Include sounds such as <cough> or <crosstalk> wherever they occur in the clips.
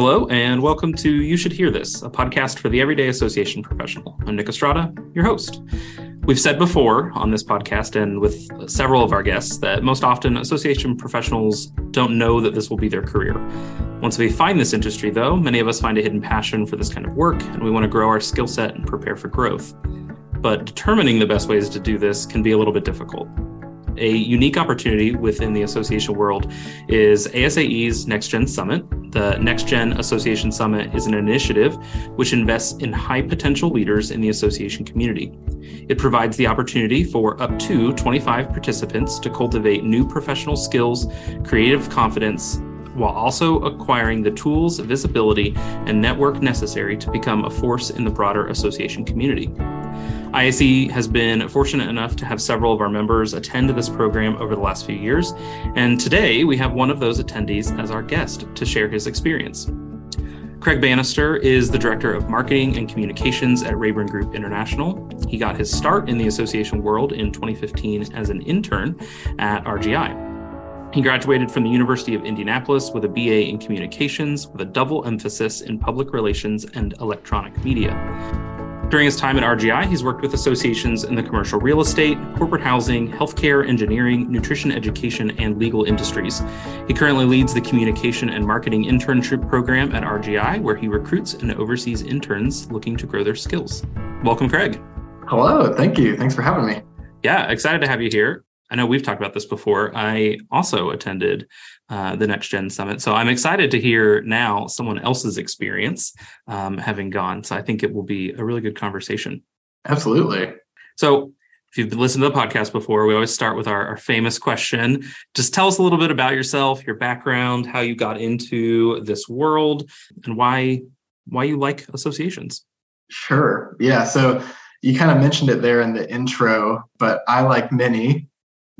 Hello, and welcome to You Should Hear This, a podcast for the Everyday Association Professional. I'm Nick Estrada, your host. We've said before on this podcast and with several of our guests that most often association professionals don't know that this will be their career. Once we find this industry, though, many of us find a hidden passion for this kind of work, and we want to grow our skill set and prepare for growth. But determining the best ways to do this can be a little bit difficult a unique opportunity within the association world is ASAE's Next Gen Summit. The Next Gen Association Summit is an initiative which invests in high potential leaders in the association community. It provides the opportunity for up to 25 participants to cultivate new professional skills, creative confidence, while also acquiring the tools, visibility, and network necessary to become a force in the broader association community. ISAE has been fortunate enough to have several of our members attend this program over the last few years, and today we have one of those attendees as our guest to share his experience. Craig Banister is the Director of Marketing and Communications at Raybourn Group International. He got his start in the association world in 2015 as an intern at RGI. He graduated from the University of Indianapolis with a BA in Communications with a double emphasis in public relations and electronic media. During his time at RGI, he's worked with associations in the commercial real estate, corporate housing, healthcare, engineering, nutrition education, and legal industries. He currently leads the communication and marketing internship program at RGI, where he recruits and oversees interns looking to grow their skills. Welcome, Craig. Hello. Thank you. Thanks for having me. Yeah, excited to have you here. I know we've talked about this before. I also attended uh, the Next Gen Summit. So I'm excited to hear now someone else's experience um, having gone. So I think it will be a really good conversation. Absolutely. So if you've listened to the podcast before, we always start with our, our, famous question. Just tell us a little bit about yourself, your background, how you got into this world, and why why you like associations. Sure. Yeah. So you kind of mentioned it there in the intro, but I, like many,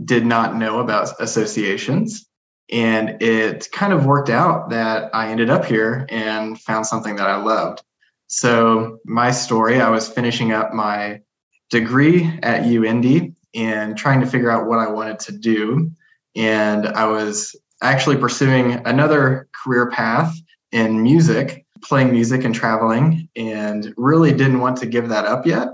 did not know about associations. And it kind of worked out that I ended up here and found something that I loved. So, my story I was finishing up my degree at UIndy and trying to figure out what I wanted to do. And I was actually pursuing another career path in music, playing music and traveling, and really didn't want to give that up yet.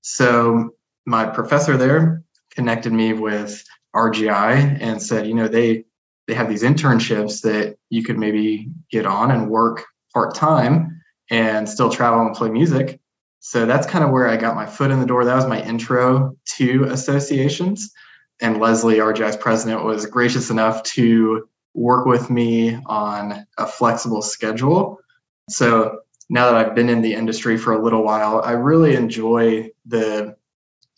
So, my professor there connected me with RGI and said, you know, they they have these internships that you could maybe get on and work part time and still travel and play music. So that's kind of where I got my foot in the door. That was my intro to associations. And Leslie, RGI's president, was gracious enough to work with me on a flexible schedule. So now that I've been in the industry for a little while, I really enjoy the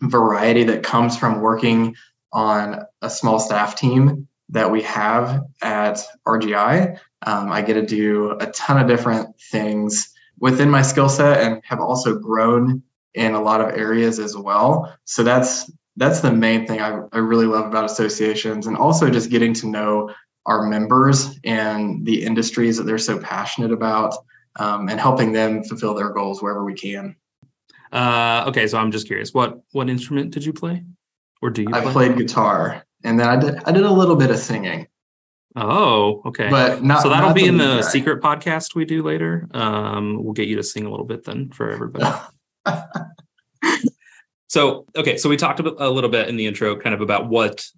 variety that comes from working on a small staff team that we have at RGI. Um, I get to do a ton of different things within my skill set and have also grown in a lot of areas as well. So that's that's the main thing I, I really love about associations and also just getting to know our members and the industries that they're so passionate about um, and helping them fulfill their goals wherever we can. Uh, okay, so I'm just curious, what what instrument did you play? Or do you? I played guitar, and then I did I did a little bit of singing. Oh, okay. But not so that'll not be in the guy. secret podcast we do later. Um, we'll get you to sing a little bit then for everybody. <laughs> so okay, so we talked a little bit in the intro, kind of about what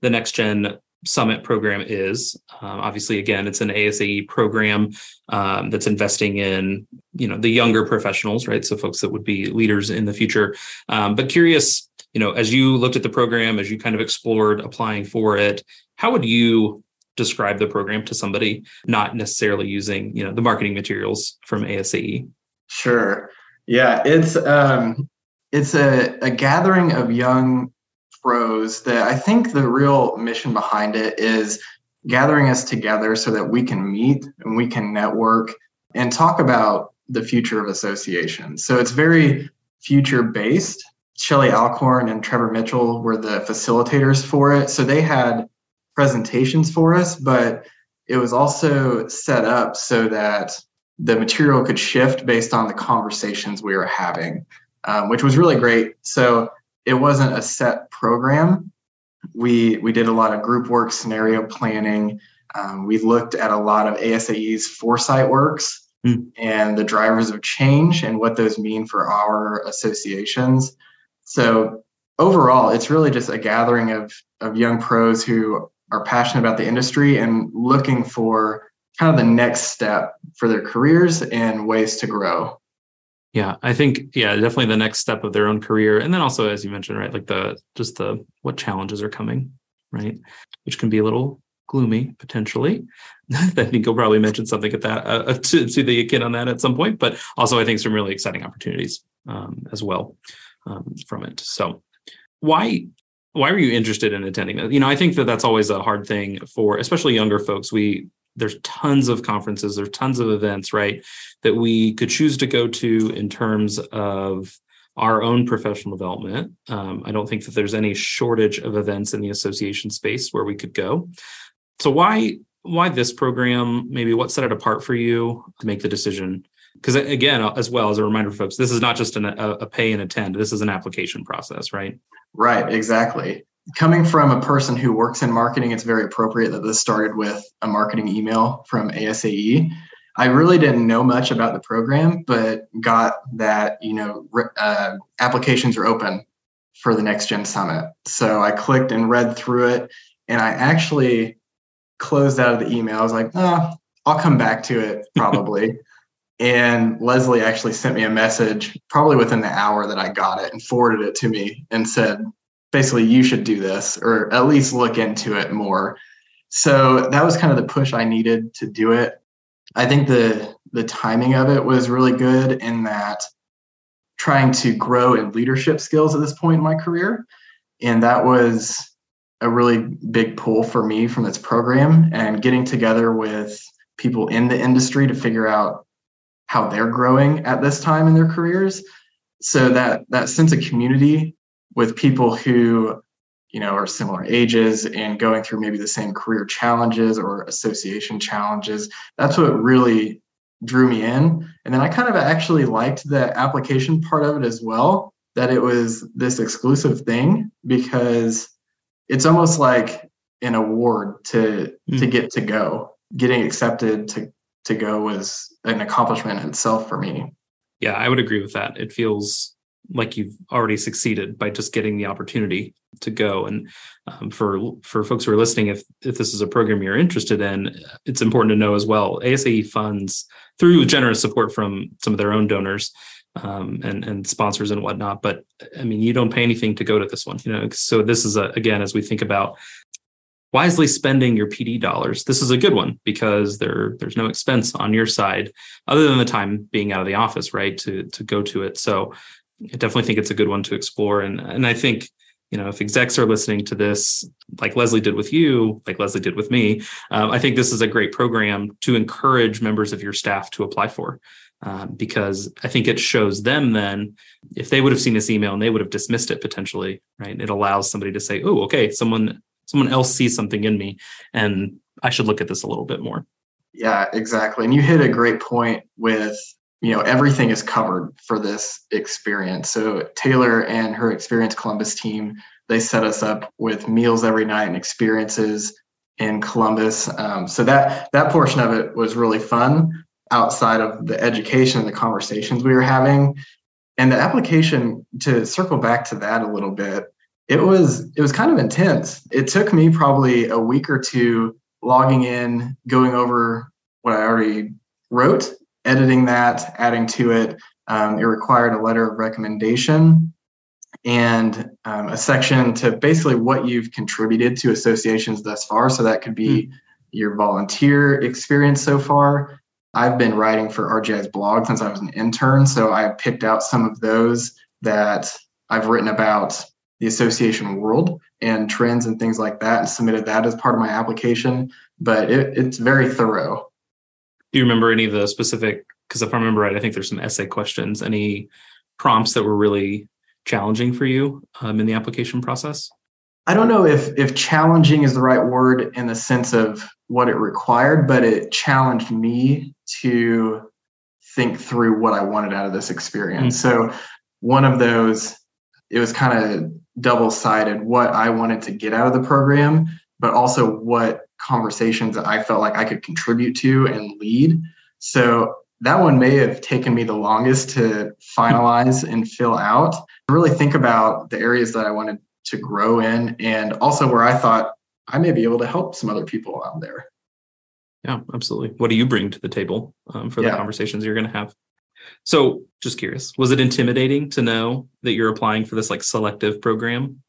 the next gen summit program is. Um, obviously, again, it's an ASAE program um, that's investing in you know the younger professionals, right? So folks that would be leaders in the future. Um, but curious you know, as you looked at the program, as you kind of explored applying for it, how would you describe the program to somebody not necessarily using, you know, the marketing materials from ASAE? Sure. Yeah, it's um it's a, a gathering of young pros that I think the real mission behind it is gathering us together so that we can meet and we can network and talk about the future of associations. So it's very future based Shelly Alcorn and Trevor Mitchell were the facilitators for it. So they had presentations for us, but it was also set up so that the material could shift based on the conversations we were having, um, which was really great. So it wasn't a set program. We we did a lot of group work, scenario planning, Um, we looked at a lot of ASAE's foresight works mm. and the drivers of change and what those mean for our associations. So overall, it's really just a gathering of of young pros who are passionate about the industry and looking for kind of the next step for their careers and ways to grow. Yeah, I think yeah, definitely the next step of their own career, and then also as you mentioned, right, like the just the what challenges are coming, right, which can be a little gloomy potentially. <laughs> I think you'll probably mention something at that uh, <laughs> to, to the kid on that at some point, but also I think some really exciting opportunities um, as well um, from it. So why why were you interested in attending that? You know, I think that that's always a hard thing for especially younger folks. We there's tons of conferences, there's tons of events, right, that we could choose to go to in terms of our own professional development. Um, I don't think that there's any shortage of events in the association space where we could go. So why why this program? Maybe what set it apart for you to make the decision? Because again, as well as a reminder for folks, this is not just an, a, a pay and attend. This is an application process, right? Right, exactly coming from a person who works in marketing, it's very appropriate that this started with a marketing email from ASAE. I really didn't know much about the program, but got that you know uh, applications are open for the Next Gen Summit. So I clicked and read through it, and I actually closed out of the email. I was like, oh, I'll come back to it probably. <laughs> and Leslie actually sent me a message probably within the hour that I got it and forwarded it to me and said, basically you should do this or at least look into it more. So that was kind of the push i needed to do it. I think the the timing of it was really good in that trying to grow in leadership skills at this point in my career. And that was a really big pull for me from this program and getting together with people in the industry to figure out how they're growing at this time in their careers so that that sense of community with people who you know are similar ages and going through maybe the same career challenges or association challenges that's what really drew me in and then i kind of actually liked the application part of it as well that it was this exclusive thing because it's almost like an award to mm. to get to go getting accepted to to go was an accomplishment in itself for me. Yeah i would agree with that. It feels like you've already succeeded by just getting the opportunity to go. And um, for for folks who are listening if if this is a program you're interested in it's important to know as well asae funds through generous support from some of their own donors um, and and sponsors and whatnot but i mean you don't pay anything to go to this one you know? So this is a again as we think about wisely spending your pd dollars this is a good one because there there's no expense on your side other than the time being out of the office right to to go to it so I definitely think it's a good one to explore. And and I think you know if execs are listening to this, like Leslie did with you, like Leslie did with me, um, I think this is a great program to encourage members of your staff to apply for. Uh, because I think it shows them then if they would have seen this email and they would have dismissed it potentially, right? It allows somebody to say, "Oh, okay, someone someone else sees something in me, and I should look at this a little bit more." Yeah, exactly. And you hit a great point with you know everything is covered for this experience so taylor and her experience columbus team they set us up with meals every night and experiences in columbus um, so that that portion of it was really fun outside of the education and the conversations we were having and the application to circle back to that a little bit it was it was kind of intense it took me probably a week or two logging in going over what i already wrote editing that, adding to it. Um, it required a letter of recommendation and um, a section to basically what you've contributed to associations thus far. So that could be mm. your volunteer experience so far. I've been writing for RGI's blog since I was an intern. So I picked out some of those that I've written about the association world and trends and things like that and submitted that as part of my application. But it, it's very thorough. Do you remember any of the specific? Because if I remember right, I think there's some essay questions. Any prompts that were really challenging for you um, in the application process? I don't know if if challenging is the right word in the sense of what it required, but it challenged me to think through what I wanted out of this experience. Mm-hmm. So one of those, it was kind of double sided what I wanted to get out of the program, but also what conversations that I felt like I could contribute to and lead. So that one may have taken me the longest to finalize and fill out. Really think about the areas that I wanted to grow in and also where I thought I may be able to help some other people out there. Yeah, absolutely. What do you bring to the table um, for the yeah. conversations you're going to have? So, just curious, was it intimidating to know that you're applying for this like selective program?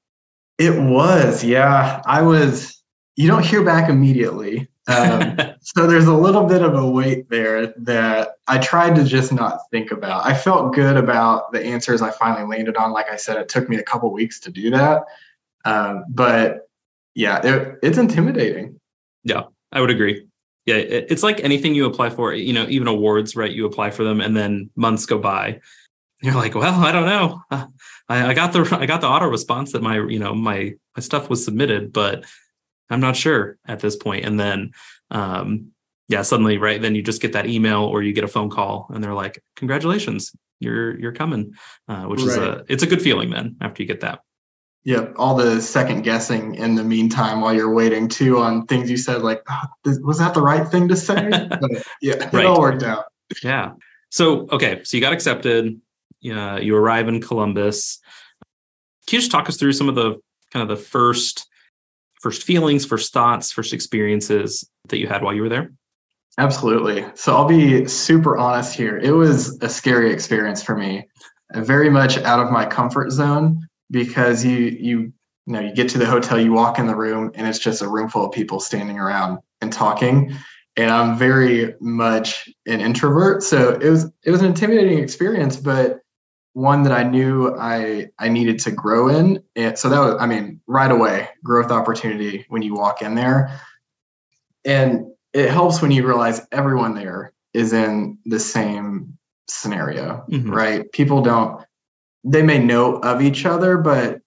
It was, yeah. I was, you don't hear back immediately. Um, <laughs> so there's a little bit of a weight there that I tried to just not think about. I felt good about the answers I finally landed on. Like I said, it took me a couple weeks to do that. Um, but yeah, it, it's intimidating. Yeah, I would agree. Yeah, it's like anything you apply for, you know, even awards, right? You apply for them and then months go by. You're like, well, I don't know. <laughs> I, I got the <laughs> I got the auto response that my you know my my stuff was submitted, but I'm not sure at this point. And then um, yeah, suddenly, right, then you just get that email or you get a phone call and they're like, congratulations, you're you're coming, uh, which right. is a it's a good feeling then after you get that. Yeah, all the second guessing in the meantime while you're waiting too on things you said, like, oh, was that the right thing to say? <laughs> but yeah, right. it all worked out. Yeah. So okay, so you got accepted. Yeah, you arrive in Columbus. Can you just talk us through some of the kind of the first first feelings, first thoughts, first experiences that you had while you were there? Absolutely. So I'll be super honest here. It was a scary experience for me, very much out of my comfort zone because you you you know you get to the hotel, you walk in the room, and it's just a room full of people standing around and talking. And I'm very much an introvert, so it was it was an intimidating experience, but one that I knew I I needed to grow in. And so that was, I mean, right away, growth opportunity when you walk in there. And it helps when you realize everyone there is in the same scenario, mm-hmm. right? People don't they may know of each other, but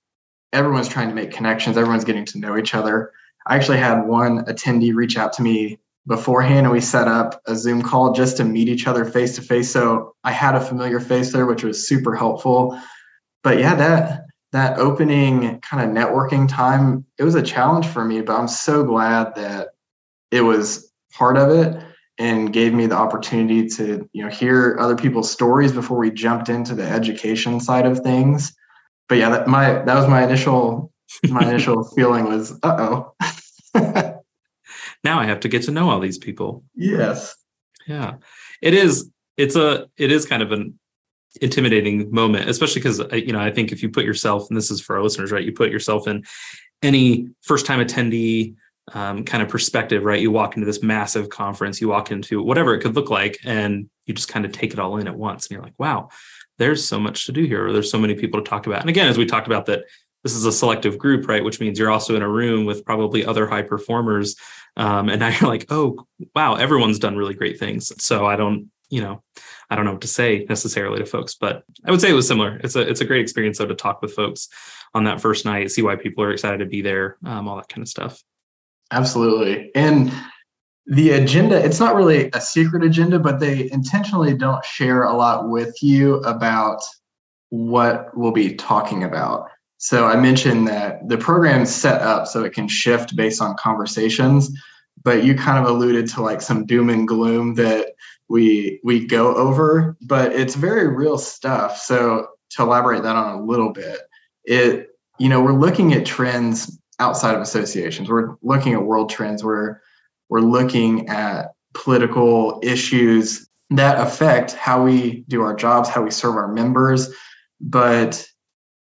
everyone's trying to make connections, everyone's getting to know each other. I actually had one attendee reach out to me beforehand and we set up a Zoom call just to meet each other face to face. So I had a familiar face there, which was super helpful. But yeah, that that opening kind of networking time, it was a challenge for me, but I'm so glad that it was part of it and gave me the opportunity to, you know, hear other people's stories before we jumped into the education side of things. But yeah, that my that was my initial my <laughs> initial feeling was, uh oh. now I have to get to know all these people. Yes. Yeah. It is it's a it is kind of an intimidating moment, especially because you know, I think if you put yourself, and this is for our listeners, right? You put yourself in any first time attendee um, kind of perspective, right? You walk into this massive conference, you walk into whatever it could look like, and you just kind of take it all in at once. And you're like, wow, there's so much to do here, or there's so many people to talk about. And again, as we talked about, that this is a selective group, right? Which means you're also in a room with probably other high performers um, and <laughs> now you're like, oh, wow, everyone's done really great things. So I don't, you know, I don't know what to say necessarily to folks, but I would say it was similar. It's a it's a great experience though to talk with folks on that first night, see why people are excited to be there, um, all that kind of stuff. Absolutely, and the agenda it's not really a secret agenda, but they intentionally don't share a lot with you about what we'll be talking about. So I mentioned that the program's set up so it can shift based on conversations, but you kind of alluded to like some doom and gloom that we we go over, but it's very real stuff. So to elaborate that on a little bit, it you know, we're looking at trends outside of associations. We're looking at world trends We're we're looking at political issues that affect how we do our jobs, how we serve our members, but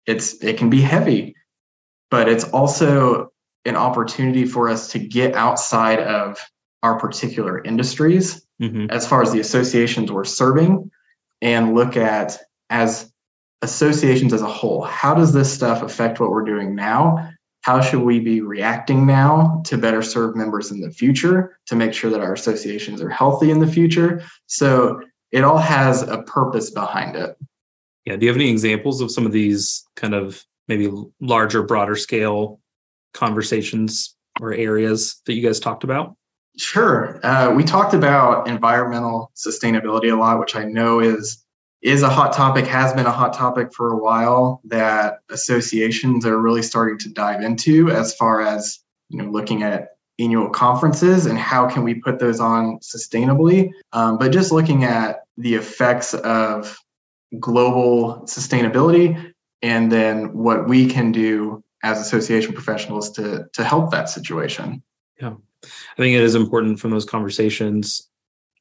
it's it can be heavy but it's also an opportunity for us to get outside of our particular industries mm-hmm. as far as the associations we're serving and look at as associations as a whole how does this stuff affect what we're doing now how should we be reacting now to better serve members in the future to make sure that our associations are healthy in the future so it all has a purpose behind it yeah. Do you have any examples of some of these kind of maybe larger, broader scale conversations or areas that you guys talked about? Sure. Uh, we talked about environmental sustainability a lot, which I know is is a hot topic, has been a hot topic for a while that associations are really starting to dive into as far as you know looking at annual conferences and how can we put those on sustainably. Um, but just looking at the effects of global sustainability and then what we can do as association professionals to to help that situation. Yeah. I think it is important from those conversations,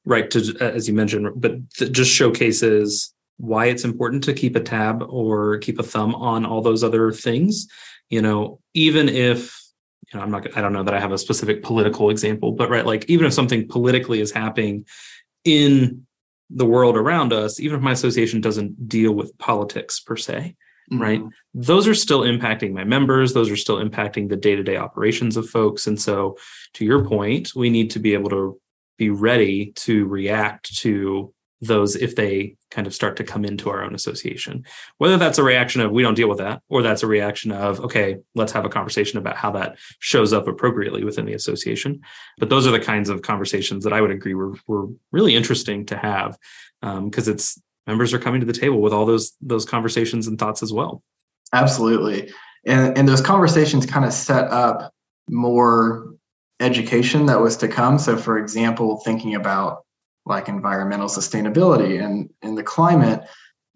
right? To as you mentioned, but just showcases why it's important to keep a tab or keep a thumb on all those other things. You know, even if you know, I'm not. I don't know that I have a specific political example, but right, like even if something politically is happening in the world around us, even if my association doesn't deal with politics per se, mm-hmm. right? Those are still impacting my members. Those are still impacting the day to day operations of folks. And so, to your point, we need to be able to be ready to react to those if they kind of start to come into our own association. Whether that's a reaction of we don't deal with that, or that's a reaction of, okay, let's have a conversation about how that shows up appropriately within the association. But those are the kinds of conversations that I would agree were, were really interesting to have because um, it's members are coming to the table with all those those conversations and thoughts as well. Absolutely. And, and those conversations kind of set up more education that was to come. So, for example, thinking about like environmental sustainability. And in the climate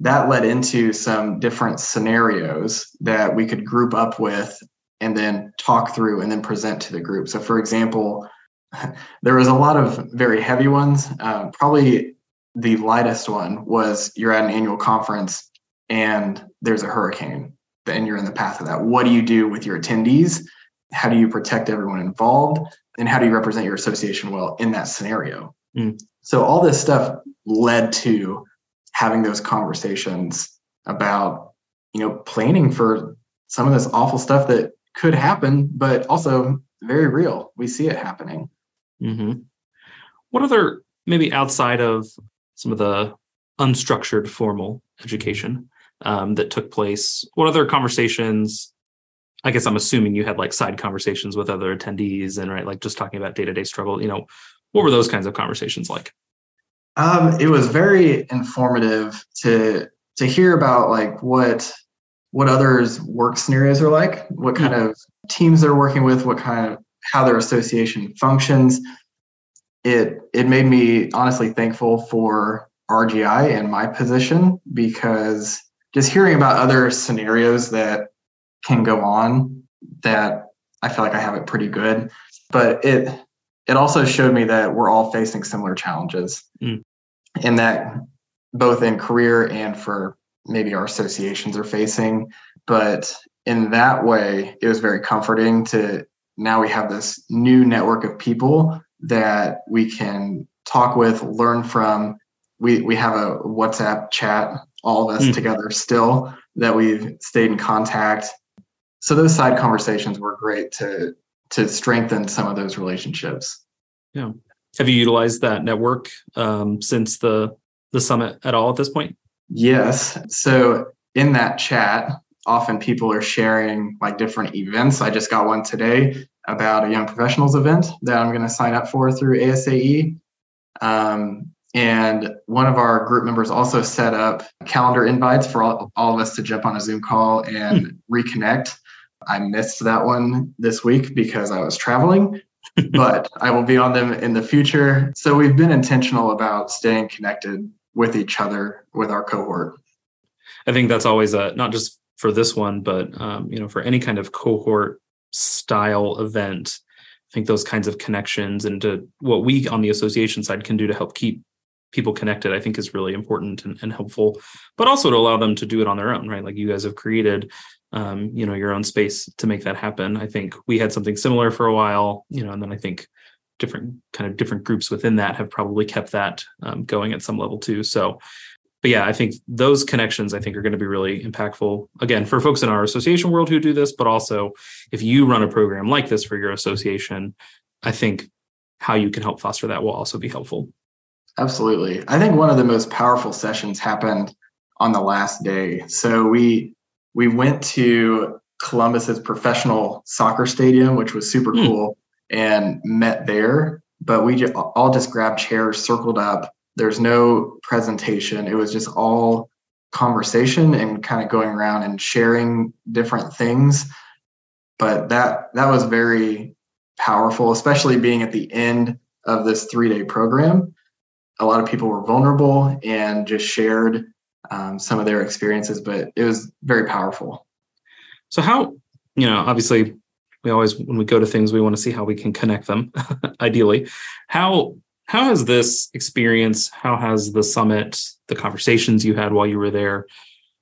that led into some different scenarios that we could group up with and then talk through and then present to the group. So for example <laughs> there was a lot of very heavy ones. Uh, probably the lightest one was you're at an annual conference and there's a hurricane and you're in the path of that. What do you do with your attendees? How do you protect everyone involved? And how do you represent your association well in that scenario? Mm. So all this stuff led to having those conversations about, you know, planning for some of this awful stuff that could happen, but also very real. We see it happening. Mm-hmm. What other, maybe outside of some of the unstructured formal education um, that took place, what other conversations? I guess I'm assuming you had like side conversations with other attendees and right, like just talking about day to day struggle. You know, what were those kinds of conversations like? Um, it was very informative to to hear about like what what others work scenarios are like, what kind of teams they're working with, what kind of how their association functions. It it made me honestly thankful for RGI and my position because just hearing about other scenarios that can go on that I feel like I have it pretty good. But it it also showed me that we're all facing similar challenges mm. and that both in career and for maybe our associations are facing but in that way it was very comforting to now we have this new network of people that we can talk with learn from we we have a whatsapp chat all of us mm. together still that we've stayed in contact so those side conversations were great to to strengthen some of those relationships. Yeah. Have you utilized that network um, since the the summit at all at this point? Yes. So in that chat, often people are sharing like different events. I just got one today about a young professionals event that I'm going to sign up for through ASAE. Um, and one of our group members also set up calendar invites for all, all of us to jump on a Zoom call and hmm. reconnect. I missed that one this week because I was traveling, <laughs> but I will be on them in the future. So we've been intentional about staying connected with each other, with our cohort. I think that's always a, not just for this one, but um, you know, for any kind of cohort style event. I think those kinds of connections and to what we on the association side can do to help keep people connected, I think is really important and, and helpful, but also to allow them to do it on their own, right? Like you guys have created um, you know your own space to make that happen. I think we had something similar for a while you know and then i think different kind of different groups within that have probably kept that um, going at some level too. So but yeah i think those connections i think are going to be really impactful again for folks in our association world who do this but also if you run a program like this for your association i think how you can help foster that will also be helpful. Absolutely. I think one of the most powerful sessions happened on the last day. So we we went to Columbus's professional soccer stadium, which was super mm. cool, and met there. But we just, all just grabbed chairs, circled up. There's no presentation. It was just all conversation and kind of going around and sharing different things. But that that was very powerful, especially being at the end of this three day program. A lot of people were vulnerable and just shared um, some of their experiences, but it was very powerful. So, how, you know, obviously, we always, when we go to things, we want to see how we can connect them, <laughs> ideally. How, how has this experience, how has the summit, the conversations you had while you were there,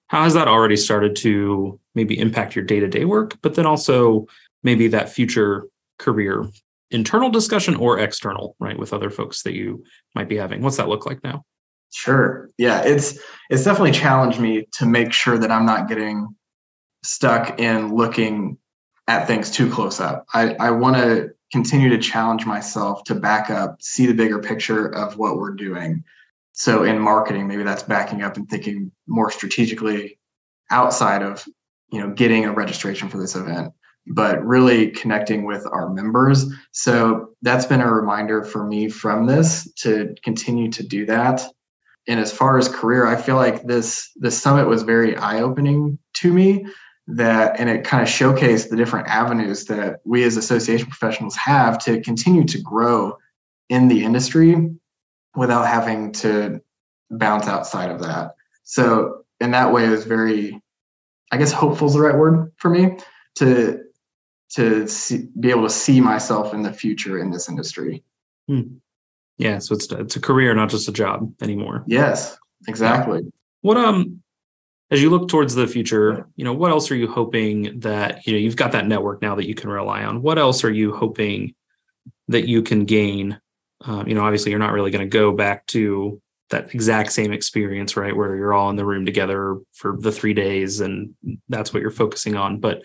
how has that already started to maybe impact your day to day work, but then also maybe that future career internal discussion or external, right, with other folks that you might be having? What's that look like now? Sure. Yeah, it's it's definitely challenged me to make sure that I'm not getting stuck in looking at things too close up. I, I want to continue to challenge myself to back up, see the bigger picture of what we're doing. So in marketing, maybe that's backing up and thinking more strategically outside of, you know, getting a registration for this event, but really connecting with our members. So that's been a reminder for me from this to continue to do that. And as far as career, I feel like this this summit was very eye-opening to me that and it kind of showcased the different avenues that we as association professionals have to continue to grow in the industry without having to bounce outside of that. So in that way, it was very, I guess, hopeful is the right word for me to to see, be able to see myself in the future in this industry. Hmm. Yeah, so it's it's a career, not just a job anymore. Yes, exactly. What um, as you look towards the future, you know, what else are you hoping that you know you've got that network now that you can rely on? What else are you hoping that you can gain um, you know, obviously you're not really going to go back to that exact same experience, right? Where you're all in the room together for the three days and that's what you're focusing on. But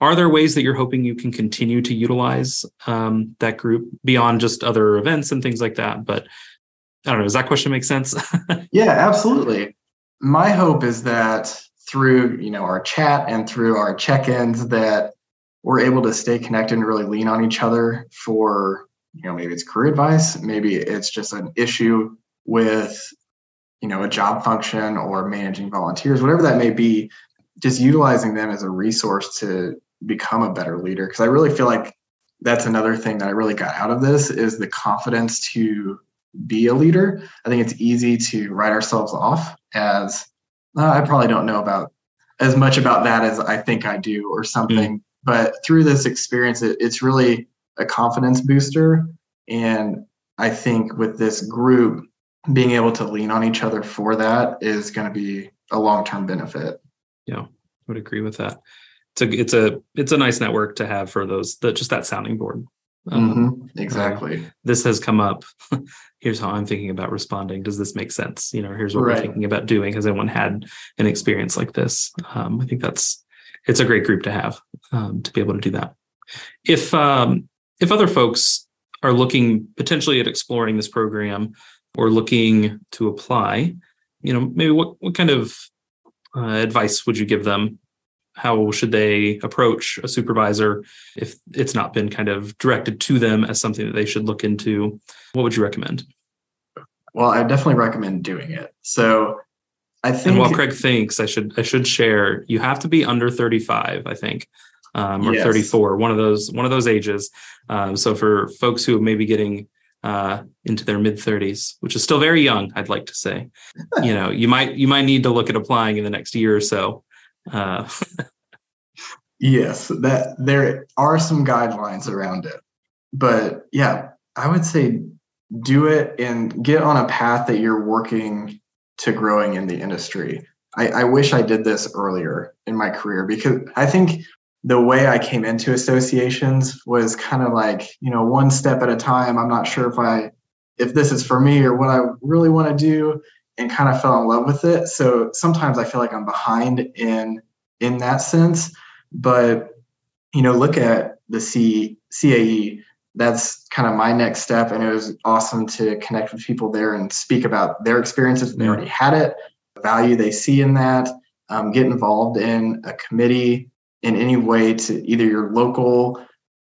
are there ways that you're hoping you can continue to utilize um, that group beyond just other events and things like that? But I don't know. Does that question make sense? <laughs> yeah, absolutely. My hope is that through you know our chat and through our check-ins that we're able to stay connected and really lean on each other for you know maybe it's career advice maybe it's just an issue with you know a job function or managing volunteers whatever that may be just utilizing them as a resource to become a better leader because i really feel like that's another thing that i really got out of this is the confidence to be a leader i think it's easy to write ourselves off as oh, i probably don't know about as much about that as i think i do or something mm. but through this experience it, it's really a confidence booster. And I think with this group, being able to lean on each other for that is going to be a long term benefit. Yeah, I would agree with that. It's a it's a it's a nice network to have for those that just that sounding board. Um, mm-hmm. Exactly. Uh, this has come up. <laughs> here's how I'm thinking about responding. Does this make sense? You know, here's what right. we're thinking about doing. Has anyone had an experience like this? Um, I think that's it's a great group to have um, to be able to do that. If um, if other folks are looking potentially at exploring this program or looking to apply, you know, maybe what, what kind of uh, advice would you give them? How should they approach a supervisor if it's not been kind of directed to them as something that they should look into? What would you recommend? Well, I definitely recommend doing it. So I think And while Craig thinks I should I should share, you have to be under 35, I think um, or yes. 34, one of those one of those ages. Um, so for folks who may be getting uh, into their mid 30s, which is still very young, I'd like to say, you know, you might you might need to look at applying in the next year or so. Uh, yes, that there are some guidelines around it, but yeah, I would say do it and get on a path that you're working to growing in the industry. I, I, wish I did this earlier in my career because I think the way I came into associations was kind of like, you know, one step at a time. I'm not sure if I if this is for me or what I really want to do and kind of fell in love with it. So sometimes I feel like I'm behind in in that sense, but you know, look at the C CAE. That's kind of my next step and it was awesome to connect with people there and speak about their experiences. They already had it, the value they see in that, um, get involved in a committee in any way to either your local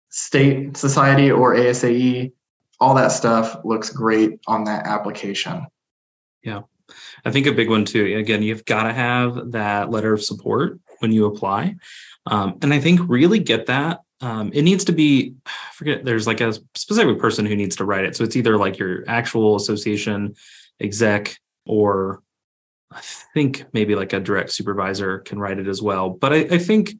state society or ASAE, all that stuff looks great on that application. Yeah. I think a big one too, again, you've got to have that letter of support when you apply. Um, and I think really get that um, it needs to be I forget there's like a specific person who needs to write it. So it's either like your actual association exec or i think maybe like a direct supervisor can write it as well. But i, I think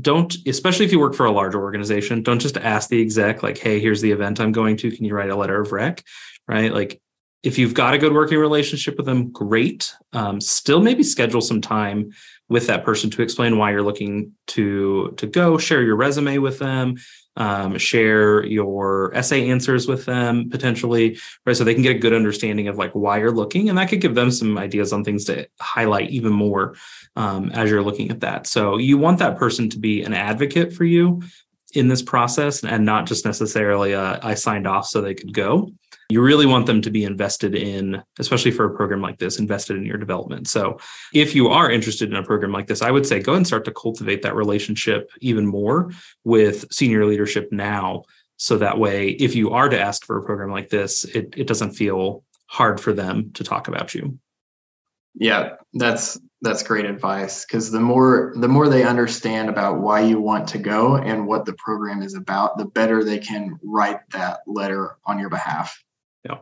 don't especially if you work for a larger organization don't just ask the exec like hey here's the event i'm going to. Can you write a letter of rec? Right? Like if you've got a good working relationship with them great. Um, still maybe schedule some time with that person to explain why you're looking to to go share your resume with them um, share your essay answers with them potentially right? So they can get a good understanding of like why you're looking and that could give them some ideas on things to highlight even more um, as you're looking at that. So you want that person to be an advocate for you in this process and not just necessarily a, I signed off so they could go you really want them to be invested in, especially for a program like this, invested in your development. So if you are interested in a program like this, I would say go and start to cultivate that relationship even more with senior leadership now. So that way, if you are to ask for a program like this, it, it doesn't feel hard for them to talk about you. Yeah, that's that's great advice because the more the more they understand about why you want to go and what the program is about, the better they can write that letter on your behalf. Yeah.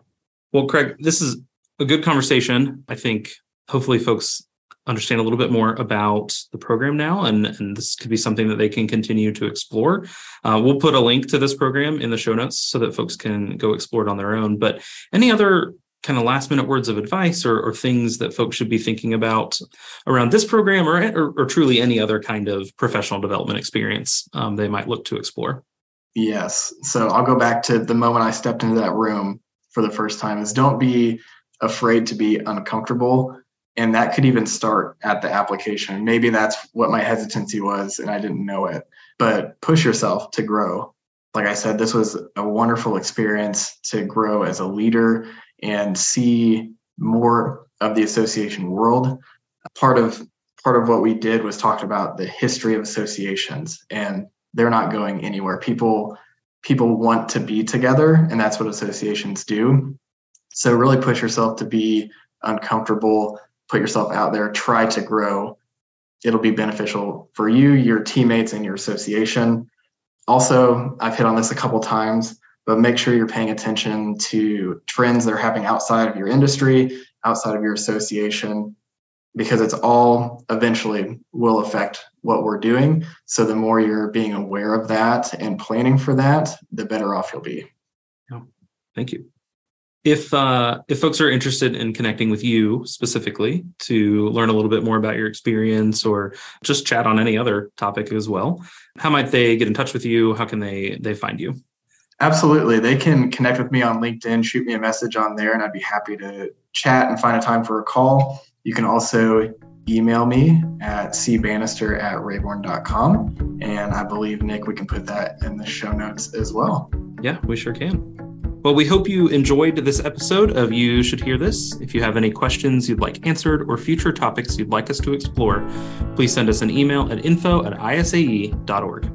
Well, Craig, this is a good conversation. I think hopefully folks understand a little bit more about the program now, and, and this could be something that they can continue to explore. Uh, we'll put a link to this program in the show notes so that folks can go explore it on their own. But any other kind of last minute words of advice or, or things that folks should be thinking about around this program or, or, or truly any other kind of professional development experience um, they might look to explore? Yes. So I'll go back to the moment I stepped into that room for the first time is don't be afraid to be uncomfortable. And that could even start at the application. Maybe that's what my hesitancy was and i didn't know it. But push yourself to grow. Like i said this was a wonderful experience to grow as a leader and see more of the association world. Part of part of what we did was talked about the history of associations and they're not going anywhere. People people want to be together and that's what associations do. So really push yourself to be uncomfortable put yourself out there try to grow. It'll be beneficial for you your teammates and your association. Also i've hit on this a couple times but make sure you're paying attention to trends that are happening outside of your industry outside of your association because it's all eventually will affect what we're doing. So the more you're being aware of that and planning for that, the better off you'll be. Thank you. If uh, if folks are interested in connecting with you specifically to learn a little bit more about your experience or just chat on any other topic as well, how might they get in touch with you? How can they they find you? Absolutely. They can connect with me on LinkedIn, shoot me a message on there, and I'd be happy to chat and find a time for a call. You can also email me at cbanister at raybourn.com. And I believe, Nick, we can put that in the show notes as well. Yeah, we sure can. Well, we hope you enjoyed this episode of You Should Hear This. If you have any questions you'd like answered or future topics you'd like us to explore, please send us an email at info at isae.org.